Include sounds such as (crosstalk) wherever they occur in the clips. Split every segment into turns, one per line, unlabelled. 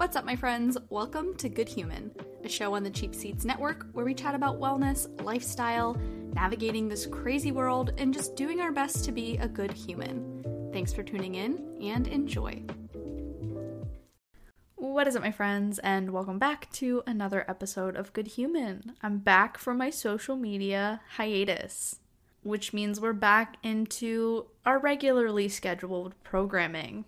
What's up, my friends? Welcome to Good Human, a show on the Cheap Seats Network where we chat about wellness, lifestyle, navigating this crazy world, and just doing our best to be a good human. Thanks for tuning in and enjoy. What is up, my friends, and welcome back to another episode of Good Human. I'm back from my social media hiatus, which means we're back into our regularly scheduled programming.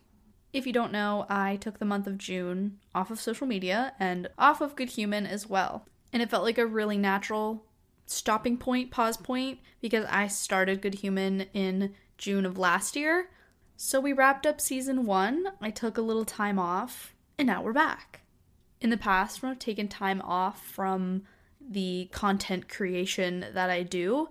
If you don't know, I took the month of June off of social media and off of Good Human as well. And it felt like a really natural stopping point, pause point, because I started Good Human in June of last year. So we wrapped up season one. I took a little time off, and now we're back. In the past, when I've taken time off from the content creation that I do,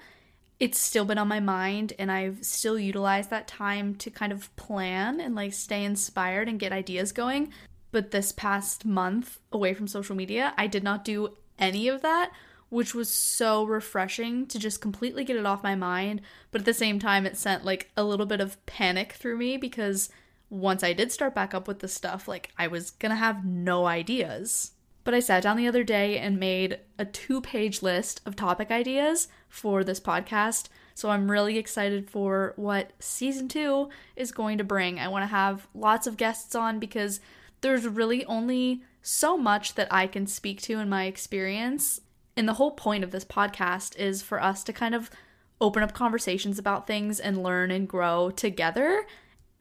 it's still been on my mind and I've still utilized that time to kind of plan and like stay inspired and get ideas going. But this past month away from social media, I did not do any of that, which was so refreshing to just completely get it off my mind. But at the same time, it sent like a little bit of panic through me because once I did start back up with the stuff, like I was gonna have no ideas. But I sat down the other day and made a two page list of topic ideas for this podcast. So I'm really excited for what season two is going to bring. I want to have lots of guests on because there's really only so much that I can speak to in my experience. And the whole point of this podcast is for us to kind of open up conversations about things and learn and grow together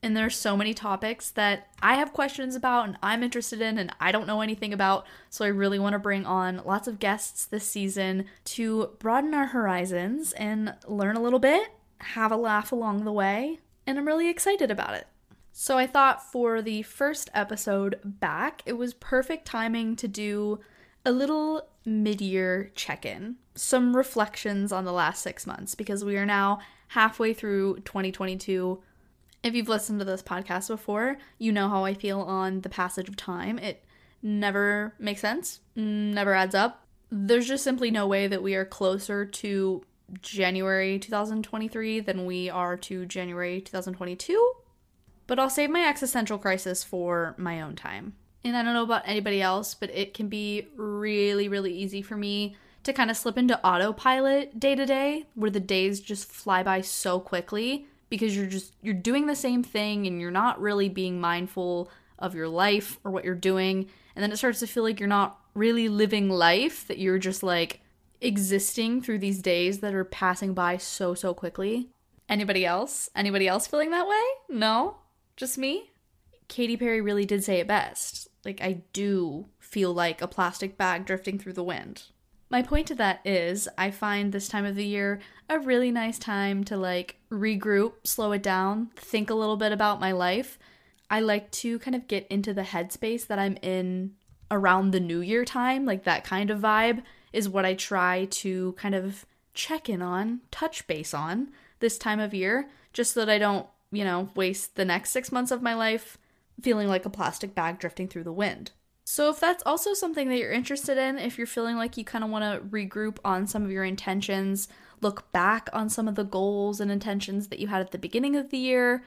and there's so many topics that I have questions about and I'm interested in and I don't know anything about. So I really want to bring on lots of guests this season to broaden our horizons and learn a little bit, have a laugh along the way, and I'm really excited about it. So I thought for the first episode back, it was perfect timing to do a little mid-year check-in, some reflections on the last 6 months because we are now halfway through 2022 if you've listened to this podcast before, you know how I feel on the passage of time. It never makes sense, never adds up. There's just simply no way that we are closer to January 2023 than we are to January 2022. But I'll save my existential crisis for my own time. And I don't know about anybody else, but it can be really, really easy for me to kind of slip into autopilot day to day, where the days just fly by so quickly because you're just you're doing the same thing and you're not really being mindful of your life or what you're doing. And then it starts to feel like you're not really living life that you're just like existing through these days that are passing by so so quickly. Anybody else? Anybody else feeling that way? No? Just me? Katy Perry really did say it best. Like i do feel like a plastic bag drifting through the wind my point to that is, I find this time of the year a really nice time to like regroup, slow it down, think a little bit about my life. I like to kind of get into the headspace that I'm in around the new year time, like that kind of vibe is what I try to kind of check in on, touch base on this time of year, just so that I don't, you know, waste the next six months of my life feeling like a plastic bag drifting through the wind. So, if that's also something that you're interested in, if you're feeling like you kind of want to regroup on some of your intentions, look back on some of the goals and intentions that you had at the beginning of the year,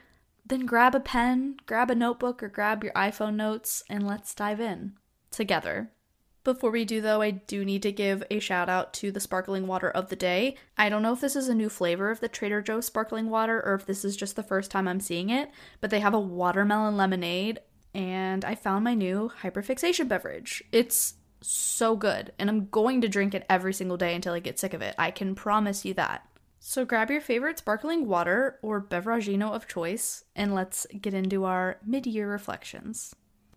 then grab a pen, grab a notebook, or grab your iPhone notes, and let's dive in together. Before we do, though, I do need to give a shout out to the sparkling water of the day. I don't know if this is a new flavor of the Trader Joe's sparkling water or if this is just the first time I'm seeing it, but they have a watermelon lemonade and I found my new hyperfixation beverage. It's so good, and I'm going to drink it every single day until I get sick of it. I can promise you that. So grab your favorite sparkling water or beveragino of choice, and let's get into our mid year reflections.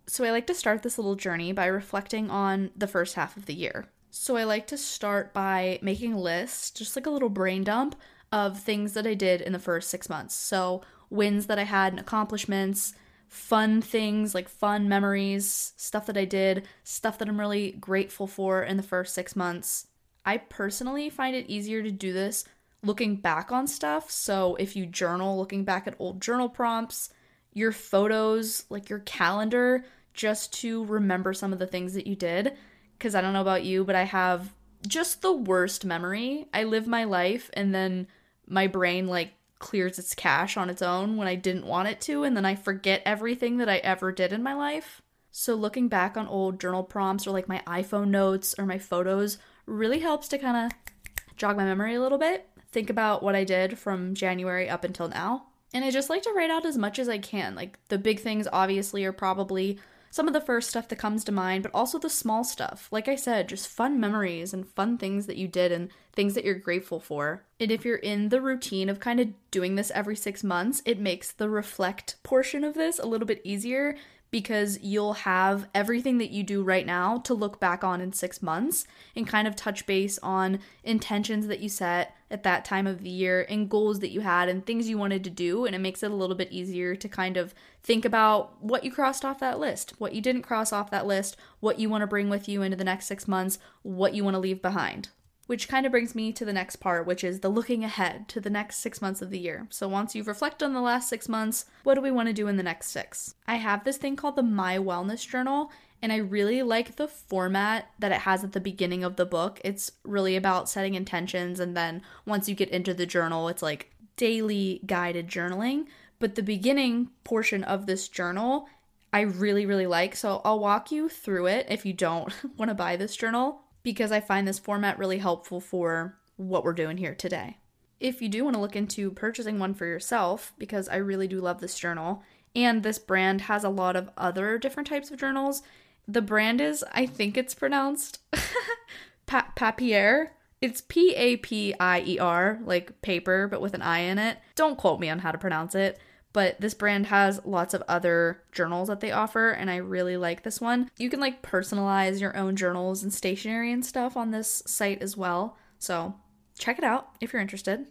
So, I like to start this little journey by reflecting on the first half of the year. So, I like to start by making a list, just like a little brain dump of things that I did in the first six months. So, wins that I had and accomplishments, fun things, like fun memories, stuff that I did, stuff that I'm really grateful for in the first six months. I personally find it easier to do this looking back on stuff. So if you journal, looking back at old journal prompts, your photos, like your calendar, just to remember some of the things that you did. Because I don't know about you, but I have just the worst memory. I live my life and then my brain like clears its cache on its own when I didn't want it to, and then I forget everything that I ever did in my life. So, looking back on old journal prompts or like my iPhone notes or my photos really helps to kind of jog my memory a little bit, think about what I did from January up until now. And I just like to write out as much as I can. Like, the big things obviously are probably some of the first stuff that comes to mind, but also the small stuff. Like I said, just fun memories and fun things that you did and things that you're grateful for. And if you're in the routine of kind of doing this every six months, it makes the reflect portion of this a little bit easier because you'll have everything that you do right now to look back on in six months and kind of touch base on intentions that you set at that time of the year and goals that you had and things you wanted to do. And it makes it a little bit easier to kind of think about what you crossed off that list, what you didn't cross off that list, what you want to bring with you into the next six months, what you want to leave behind. Which kind of brings me to the next part, which is the looking ahead to the next six months of the year. So, once you've reflected on the last six months, what do we want to do in the next six? I have this thing called the My Wellness Journal, and I really like the format that it has at the beginning of the book. It's really about setting intentions, and then once you get into the journal, it's like daily guided journaling. But the beginning portion of this journal, I really, really like. So, I'll walk you through it if you don't (laughs) want to buy this journal because I find this format really helpful for what we're doing here today. If you do want to look into purchasing one for yourself, because I really do love this journal, and this brand has a lot of other different types of journals. The brand is, I think it's pronounced (laughs) pa- Papier. It's P A P I E R, like paper, but with an I in it. Don't quote me on how to pronounce it but this brand has lots of other journals that they offer and I really like this one. You can like personalize your own journals and stationery and stuff on this site as well. So, check it out if you're interested.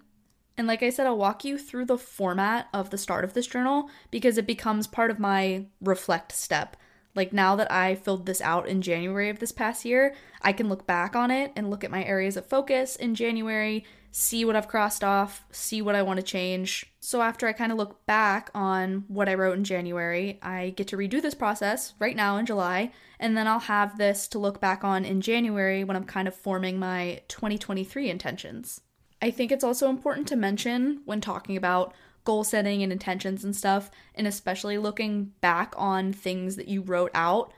And like I said, I'll walk you through the format of the start of this journal because it becomes part of my reflect step. Like now that I filled this out in January of this past year, I can look back on it and look at my areas of focus in January, see what I've crossed off, see what I want to change. So after I kind of look back on what I wrote in January, I get to redo this process right now in July, and then I'll have this to look back on in January when I'm kind of forming my 2023 intentions. I think it's also important to mention when talking about goal setting and intentions and stuff, and especially looking back on things that you wrote out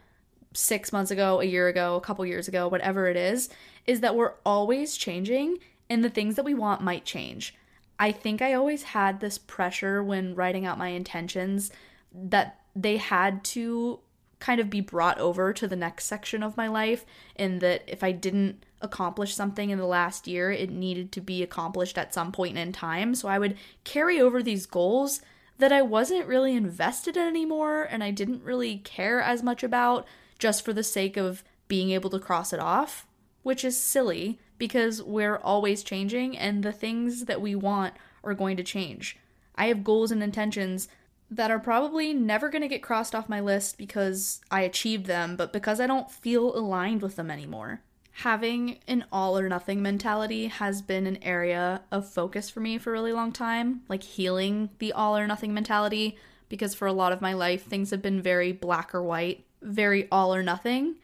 six months ago, a year ago, a couple years ago, whatever it is, is that we're always changing and the things that we want might change. I think I always had this pressure when writing out my intentions that they had to kind of be brought over to the next section of my life, and that if I didn't accomplish something in the last year, it needed to be accomplished at some point in time. So I would carry over these goals that I wasn't really invested in anymore and I didn't really care as much about just for the sake of being able to cross it off, which is silly because we're always changing and the things that we want are going to change. I have goals and intentions that are probably never going to get crossed off my list because I achieved them, but because I don't feel aligned with them anymore. Having an all or nothing mentality has been an area of focus for me for a really long time, like healing the all or nothing mentality, because for a lot of my life, things have been very black or white, very all or nothing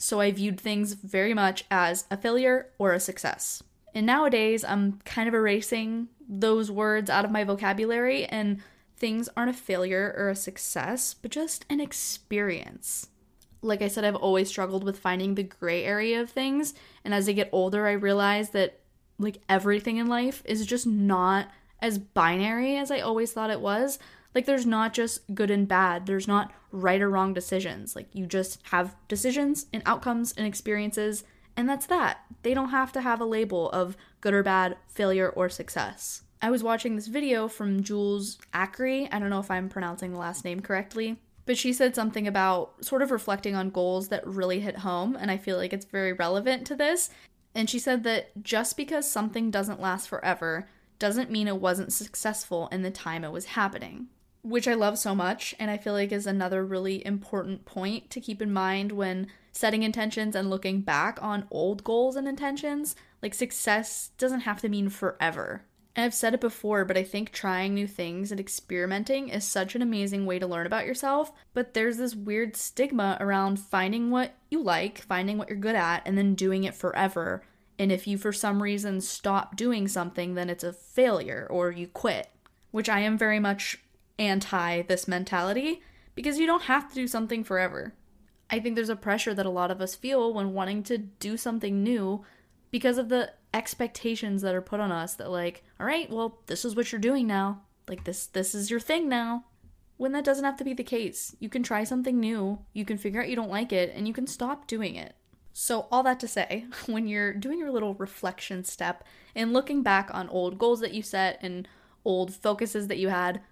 so I viewed things very much as a failure or a success. And nowadays, I'm kind of erasing those words out of my vocabulary, and things aren't a failure or a success, but just an experience. Like I said, I've always struggled with finding the gray area of things, and as I get older, I realize that like everything in life is just not as binary as I always thought it was. Like, there's not just good and bad, there's not right or wrong decisions. Like, you just have decisions and outcomes and experiences, and that's that. They don't have to have a label of good or bad, failure or success. I was watching this video from Jules Acree. I don't know if I'm pronouncing the last name correctly, but she said something about sort of reflecting on goals that really hit home, and I feel like it's very relevant to this. And she said that just because something doesn't last forever doesn't mean it wasn't successful in the time it was happening which I love so much, and I feel like is another really important point to keep in mind when setting intentions and looking back on old goals and intentions. Like, success doesn't have to mean forever. And I've said it before, but I think trying new things and experimenting is such an amazing way to learn about yourself. But there's this weird stigma around finding what you like, finding what you're good at, and then doing it forever. And if you, for some reason, stop doing something, then it's a failure or you quit, which I am very much anti this mentality because you don't have to do something forever. I think there's a pressure that a lot of us feel when wanting to do something new because of the expectations that are put on us that like, all right, well, this is what you're doing now. Like this this is your thing now. When that doesn't have to be the case. You can try something new, you can figure out you don't like it, and you can stop doing it. So, all that to say, (laughs) when you're doing your little reflection step and looking back on old goals that you set and old focuses that you had,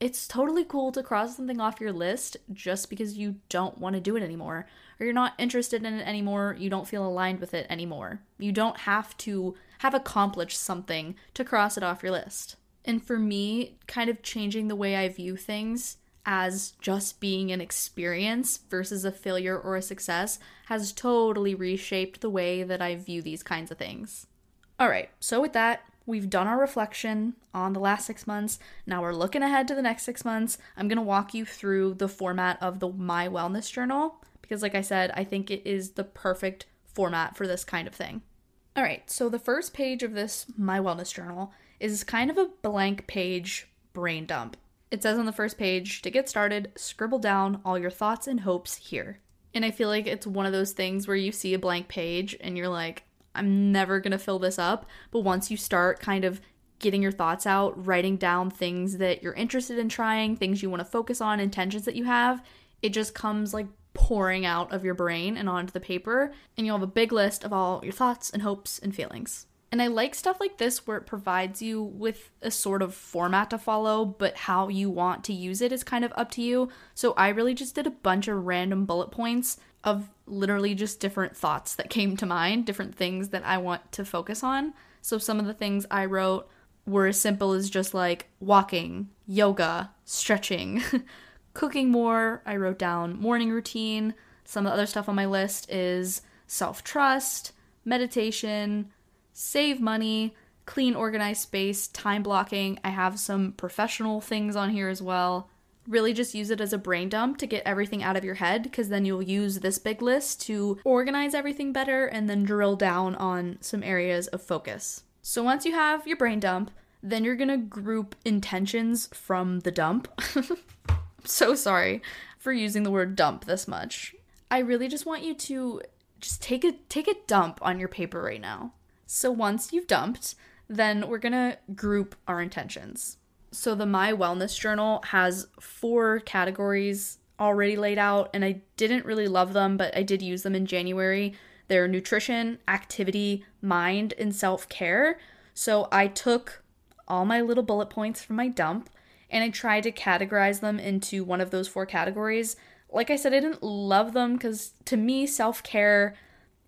it's totally cool to cross something off your list just because you don't want to do it anymore or you're not interested in it anymore, you don't feel aligned with it anymore. You don't have to have accomplished something to cross it off your list. And for me, kind of changing the way I view things as just being an experience versus a failure or a success has totally reshaped the way that I view these kinds of things. All right, so with that, we've done our reflection on the last six months. Now we're looking ahead to the next six months. I'm going to walk you through the format of the My Wellness Journal because, like I said, I think it is the perfect format for this kind of thing. All right, so the first page of this My Wellness Journal is kind of a blank page brain dump. It says on the first page to get started, scribble down all your thoughts and hopes here. And I feel like it's one of those things where you see a blank page and you're like, I'm never gonna fill this up. But once you start kind of getting your thoughts out, writing down things that you're interested in trying, things you wanna focus on, intentions that you have, it just comes like pouring out of your brain and onto the paper. And you'll have a big list of all your thoughts and hopes and feelings. And I like stuff like this where it provides you with a sort of format to follow, but how you want to use it is kind of up to you. So I really just did a bunch of random bullet points of literally just different thoughts that came to mind, different things that I want to focus on. So some of the things I wrote were as simple as just like walking, yoga, stretching, (laughs) cooking more. I wrote down morning routine. Some of the other stuff on my list is self trust, meditation, save money, clean, organized space, time blocking. I have some professional things on here as well really just use it as a brain dump to get everything out of your head because then you'll use this big list to organize everything better and then drill down on some areas of focus. So once you have your brain dump, then you're gonna group intentions from the dump. (laughs) so sorry for using the word dump this much. I really just want you to just take a take a dump on your paper right now. So once you've dumped, then we're gonna group our intentions. So the My Wellness Journal has four categories already laid out, and I didn't really love them, but I did use them in January. They're nutrition, activity, mind, and self care. So I took all my little bullet points from my dump and I tried to categorize them into one of those four categories. Like I said, I didn't love them because to me, self care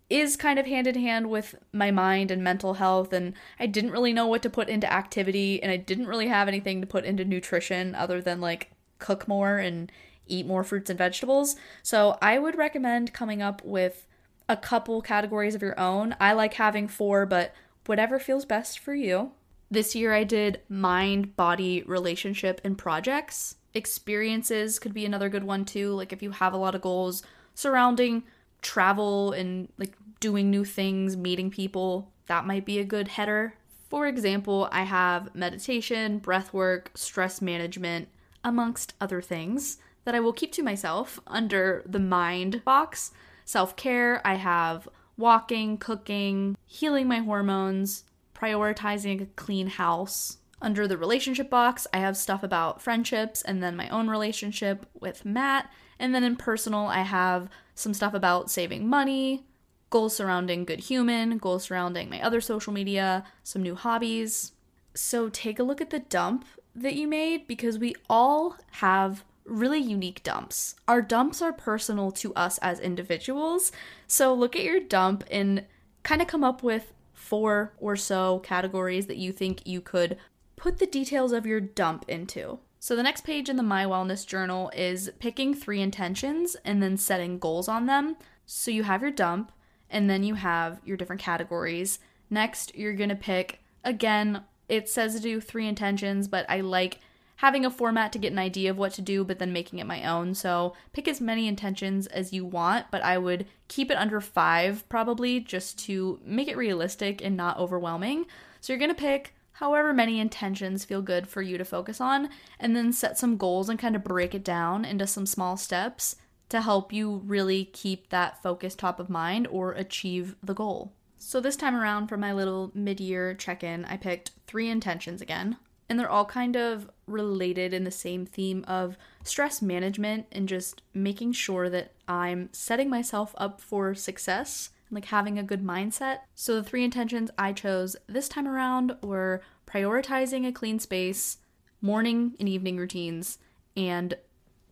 is kind of hand in hand with my mind and mental health and I didn't really know what to put into activity and I didn't really have anything to put into nutrition other than like cook more and eat more fruits and vegetables. So I would recommend coming up with a couple categories of your own. I like having four, but whatever feels best for you. This year I did mind, body, relationship, and projects. Experiences could be another good one too. Like if you have a lot of goals surrounding travel and like doing new things, meeting people, that might be a good header. For example, I have meditation, breath work, stress management, amongst other things that I will keep to myself under the mind box. Self care, I have walking, cooking, healing my hormones, prioritizing a clean house. Under the relationship box, I have stuff about friendships and then my own relationship with Matt. And then in personal, I have some stuff about saving money, goals surrounding Good Human, goals surrounding my other social media, some new hobbies. So take a look at the dump that you made because we all have really unique dumps. Our dumps are personal to us as individuals. So look at your dump and kind of come up with four or so categories that you think you could put the details of your dump into. So, the next page in the My Wellness Journal is picking three intentions and then setting goals on them. So, you have your dump and then you have your different categories. Next, you're going to pick, again, it says to do three intentions, but I like having a format to get an idea of what to do, but then making it my own. So, pick as many intentions as you want, but I would keep it under five probably just to make it realistic and not overwhelming. So, you're going to pick however many intentions feel good for you to focus on, and then set some goals and kind of break it down into some small steps to help you really keep that focus top of mind or achieve the goal. So, this time around for my little mid year check in, I picked three intentions again. And they're all kind of related in the same theme of stress management and just making sure that I'm setting myself up for success, like having a good mindset. So, the three intentions I chose this time around were prioritizing a clean space, morning and evening routines, and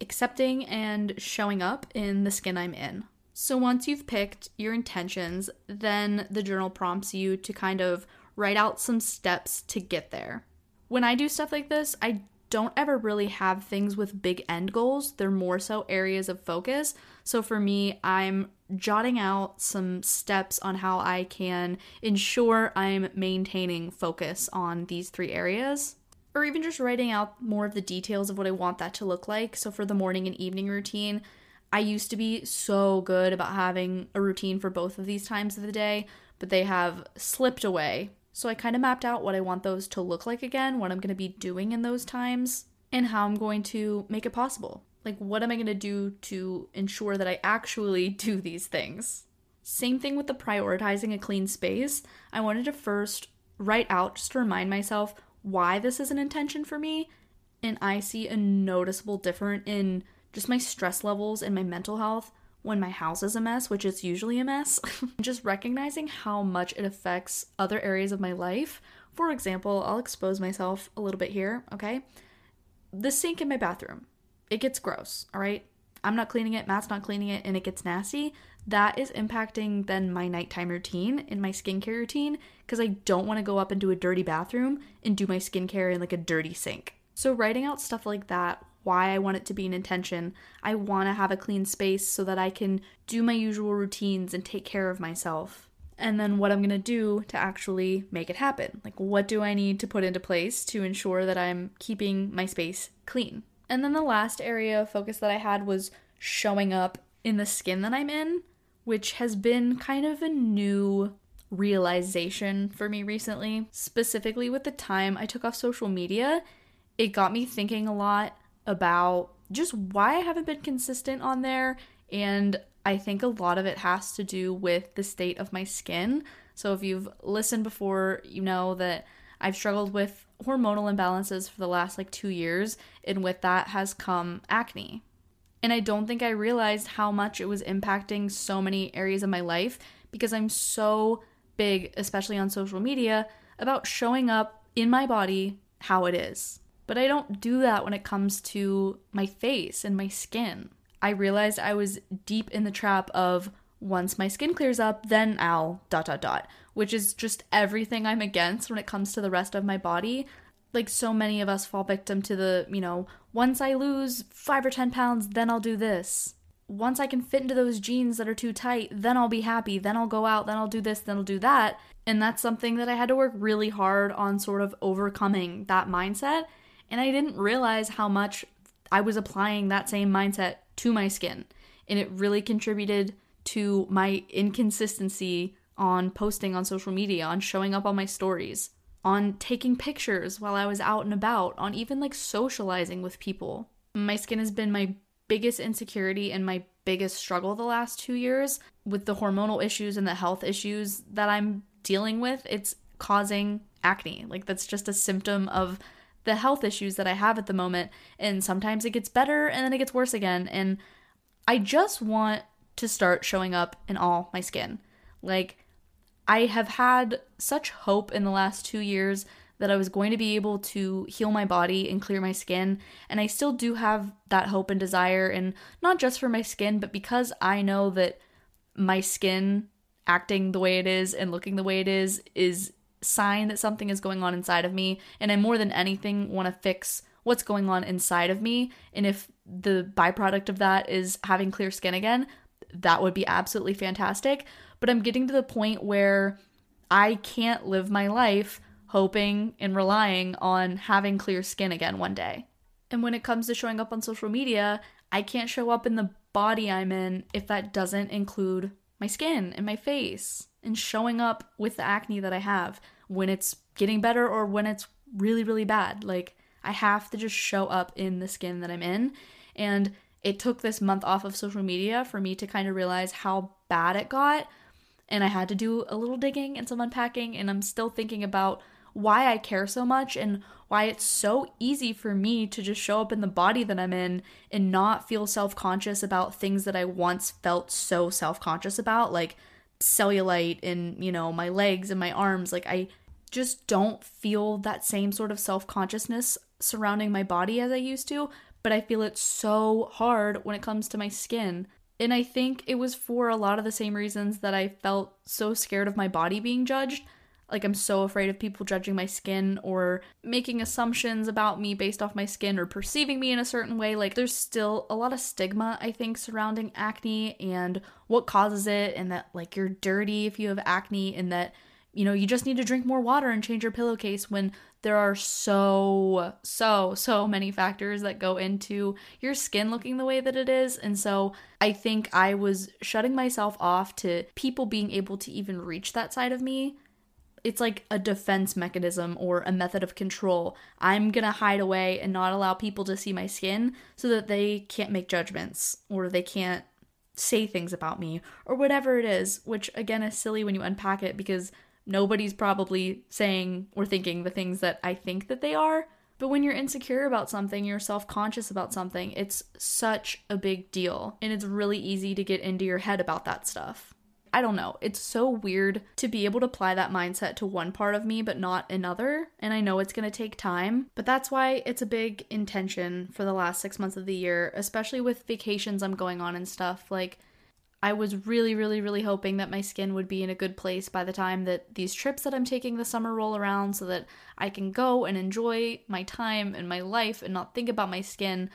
accepting and showing up in the skin I'm in. So, once you've picked your intentions, then the journal prompts you to kind of write out some steps to get there. When I do stuff like this, I don't ever really have things with big end goals. They're more so areas of focus. So for me, I'm jotting out some steps on how I can ensure I'm maintaining focus on these three areas. Or even just writing out more of the details of what I want that to look like. So for the morning and evening routine, I used to be so good about having a routine for both of these times of the day, but they have slipped away so I kind of mapped out what I want those to look like again, what I'm going to be doing in those times, and how I'm going to make it possible. Like, what am I going to do to ensure that I actually (laughs) do these things? Same thing with the prioritizing a clean space. I wanted to first write out just to remind myself why this is an intention for me. And I see a noticeable difference in just my stress levels and my mental health when my house is a mess, which is usually a mess, (laughs) just recognizing how much it affects other areas of my life. For example, I'll expose myself a little bit here, okay? The sink in my bathroom, it gets gross, all right? I'm not cleaning it, Matt's not cleaning it, and it gets nasty. That is impacting then my nighttime routine and my skincare routine because I don't want to go up into a dirty bathroom and do my skincare in like a dirty sink. So, writing out stuff like that why I want it to be an intention. I want to have a clean space so that I can do my usual routines and take care of myself. And then what I'm going to do to actually make it happen. Like, what do I need to put into place to ensure that I'm keeping my space clean? And then the last area of focus that I had was showing up in the skin that I'm in, which has been kind of a new realization for me recently, specifically with the time I took off social media. It got me thinking a lot about just why I haven't been consistent on there. And I think a lot of it has to do with the state of my skin. So if you've listened before, you know that I've struggled with hormonal imbalances for the last like two years, and with that has come acne. And I don't think I realized how much it was impacting so many areas of my life because I'm so big, especially on social media, about showing up in my body how it is. But I don't do that when it comes to my face and my skin. I realized I was deep in the trap of once my skin clears up, then I'll dot dot dot, which is just everything I'm against when it comes to the rest of my body. Like so many of us fall victim to the, you know, once I lose five or 10 pounds, then I'll do this. Once I can fit into those jeans that are too tight, then I'll be happy. Then I'll go out, then I'll do this, then I'll do that. And that's something that I had to work really hard on sort of overcoming that mindset and I didn't realize how much I was applying that same mindset to my skin. And it really contributed to my inconsistency on posting on social media, on showing up on my stories, on taking pictures while I was out and about, on even like socializing with people. My skin has been my biggest insecurity and my biggest struggle the last two years with the hormonal issues and the health issues that I'm dealing with. It's causing acne. Like, that's just a symptom of the health issues that I have at the moment. And sometimes it gets better and then it gets worse again. And I just want to start showing up in all my skin. Like, I have had such hope in the last two years that I was going to be able to heal my body and clear my skin. And I still do have that hope and desire, and not just for my skin, but because I know that my skin acting the way it is and looking the way it is is sign that something is going on inside of me and I more than anything want to fix what's going on inside of me and if the byproduct of that is having clear skin again that would be absolutely fantastic but I'm getting to the point where I can't live my life hoping and relying on having clear skin again one day. And when it comes to showing up on social media, I can't show up in the body I'm in if that doesn't include my skin and my face and showing up with the acne that I have when it's getting better or when it's really, really bad. Like, I have to just show up in the skin that I'm in. And it took this month off of social media for me to kind of realize how bad it got. And I had to do a little digging and some unpacking, and I'm still thinking about why I care so much and why it's so easy for me to just show up in the body that I'm in and not feel self conscious about things that I once felt so self conscious about, like cellulite in, you know, my legs and my arms. Like, I just don't feel that same sort of self consciousness surrounding my body as I used to, but I feel it so hard when it comes to my skin. And I think it was for a lot of the same reasons that I felt so scared of my body being judged. Like, I'm so afraid of people judging my skin or making assumptions about me based off my skin or perceiving me in a certain way. Like, there's still a lot of stigma, I think, surrounding acne and what causes it, and that, like, you're dirty if you have acne, and that you know, you just need to drink more water and change your pillowcase when there are so, so, so many factors that go into your skin looking the way that it is. And so I think I was shutting myself off to people being able to even reach that side of me. It's like a defense mechanism or a method of control. I'm gonna hide away and not allow people to see my skin so that they can't make judgments or they can't say things about me or whatever it is, which again is silly when you unpack it because nobody's probably saying or thinking the things that I think that they are. But when you're insecure about something, you're self conscious about something, it's such a big deal. And it's really easy to get into your head about that stuff. I don't know. It's so weird to be able to apply that mindset to one part of me, but not another. And I know it's going to take time, but that's why it's a big intention for the last six months of the year, especially with vacations I'm going on and stuff. Like, I was really, really, really hoping that my skin would be in a good place by the time that these trips that I'm taking this summer roll around so that I can go and enjoy my time and my life and not think about my skin.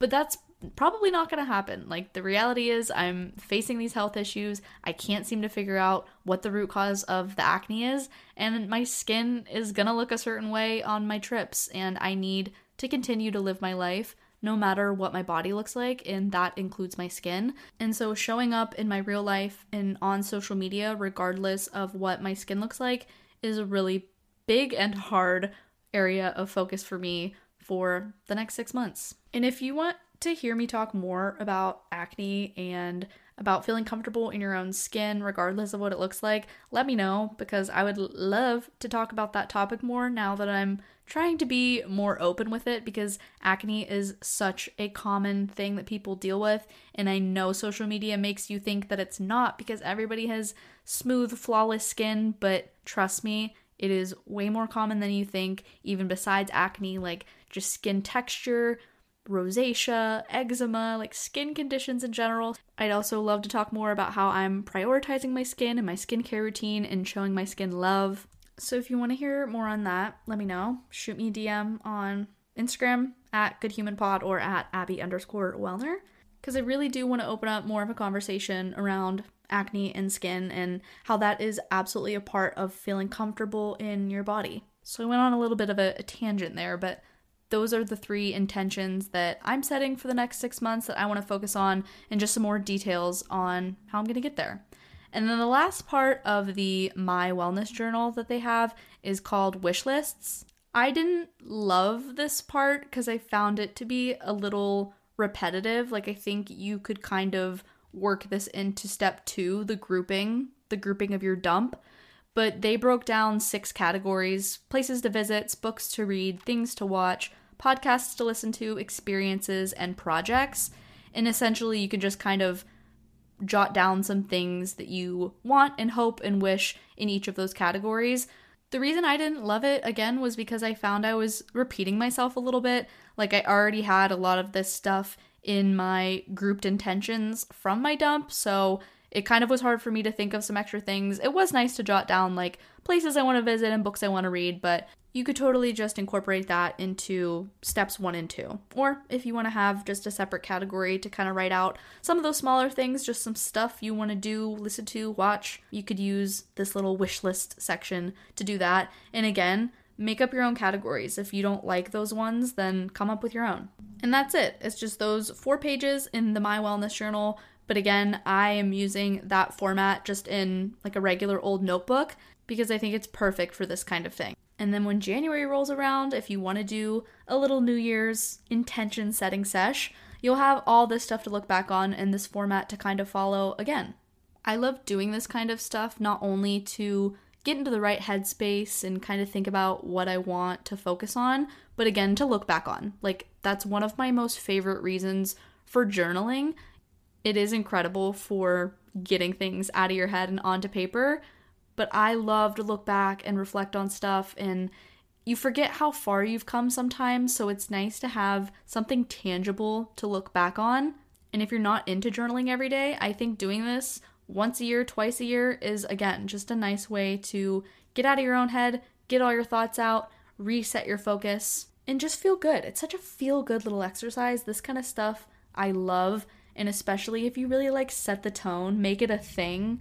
But that's probably not going to happen. Like, the reality is, I'm facing these health issues. I can't seem to figure out what the root cause of the acne is, and my skin is going to look a certain way on my trips, and I need to continue to live my life no matter what my body looks like, and that includes my skin. And so, showing up in my real life and on social media, regardless of what my skin looks like, is a really big and hard area of focus for me for the next six months. And if you want to hear me talk more about acne and about feeling comfortable in your own skin, regardless of what it looks like, let me know because I would love to talk about that topic more now that I'm trying to be more open with it because acne is such a common thing that people deal with. And I know social media makes you think that it's not because everybody has smooth, flawless skin, but trust me, it is way more common than you think, even besides acne, like just skin texture, rosacea, eczema, like skin conditions in general. I'd also love to talk more about how I'm prioritizing my skin and my skincare routine and showing my skin love. So if you want to hear more on that, let me know. Shoot me a DM on Instagram at goodhumanpod or at abby underscore wellner because I really do want to open up more of a conversation around acne and skin and how that is absolutely a part of feeling comfortable in your body. So I went on a little bit of a, a tangent there, but those are the three intentions that I'm setting for the next six months that I want to focus on, and just some more details on how I'm going to get there. And then the last part of the My Wellness Journal that they have is called wish lists. I didn't love this part because I found it to be a little repetitive. Like, I think you could kind of work this into step two, the grouping, the grouping of your dump but they broke down six categories places to visit, books to read, things to watch, podcasts to listen to, experiences, and projects. And essentially, you can just kind of jot down some things that you want and hope and wish in each of those categories. The reason I didn't love it again was because I found I was repeating myself a little bit. Like, I already had a lot of this stuff in my grouped intentions from my dump, so it kind of was hard for me to think of some extra things. It was nice to jot down like places I want to visit and books I want to read, but you could totally just incorporate that into steps one and two. Or if you want to have just a separate category to kind of write out some of those smaller things, just some stuff you want to do, listen to, watch, you could use this little wish list section to do that. And again, make up your own categories. If you don't like those ones, then come up with your own. And that's it. It's just those four pages in the My Wellness Journal but again, I am using that format just in like a regular old notebook because I think it's perfect for this kind of thing. And then when January rolls around, if you want to do a little New Year's intention setting sesh, you'll have all this stuff to look back on and this format to kind of follow again. I love doing this kind of stuff not only to get into the right headspace and kind of think about what I want to focus on, but again, to look back on. Like, that's one of my most favorite reasons for journaling. It is incredible for getting things out of your head and onto paper, but I love to look back and reflect on stuff and you forget how far you've come sometimes, so it's nice to have something tangible to look back on. And if you're not into journaling every day, I think doing this once a year, twice a year is again just a nice way to get out of your own head, get all your thoughts out, reset your focus, and just feel good. It's such a feel good little exercise. This kind of stuff I love, and especially if you really like set the tone, make it a thing.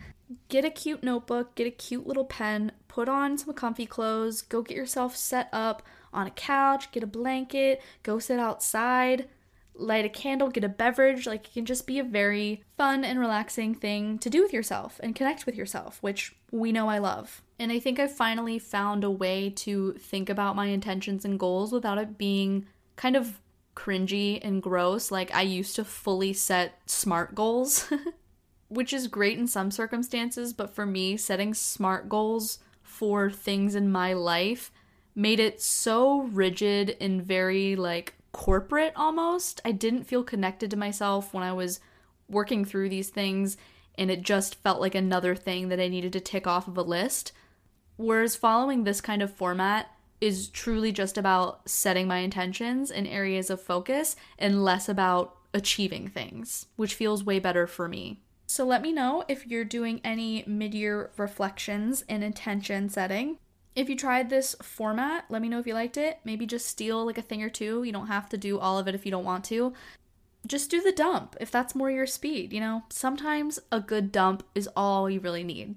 Get a cute notebook, get a cute little pen, put on some comfy clothes, go get yourself set up on a couch, get a blanket, go sit outside, light a candle, get a beverage. Like, it can just be a very fun and relaxing thing to do with yourself and connect with yourself, which we know I love. And I think I've finally found a way to think about my intentions and goals without it being kind of cringy and gross. Like, I used to fully set SMART goals, (laughs) which is great in some circumstances, but for me, setting SMART goals for things in my life made it so rigid and very like corporate almost. I didn't feel connected to myself when I was working through these things, and it just felt like another thing that I needed to tick off of a list. Whereas following this kind of format is truly just about setting my intentions and areas of focus and less about achieving things, which feels way better for me. So let me know if you're doing any mid year reflections and intention setting. If you tried this format, let me know if you liked it. Maybe just steal like a thing or two. You don't have to do all of it if you don't want to. Just do the dump if that's more your speed, you know? Sometimes a good dump is all you really need.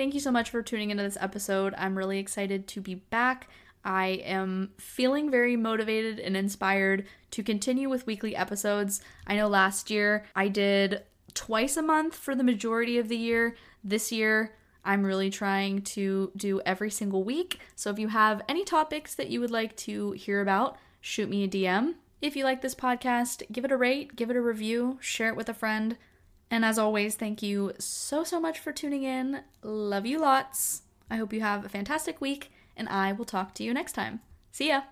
Thank you so much for tuning into this episode. I'm really excited to be back. I am feeling very motivated and inspired to continue with weekly episodes. I know last year I did twice a month for the majority of the year. This year, I'm really trying to do every single week. So if you have any topics that you would like to hear about, shoot me a DM. If you like this podcast, give it a rate, give it a review, share it with a friend. And as always, thank you so, so much for tuning in. Love you lots. I hope you have a fantastic week, and I will talk to you next time. See ya!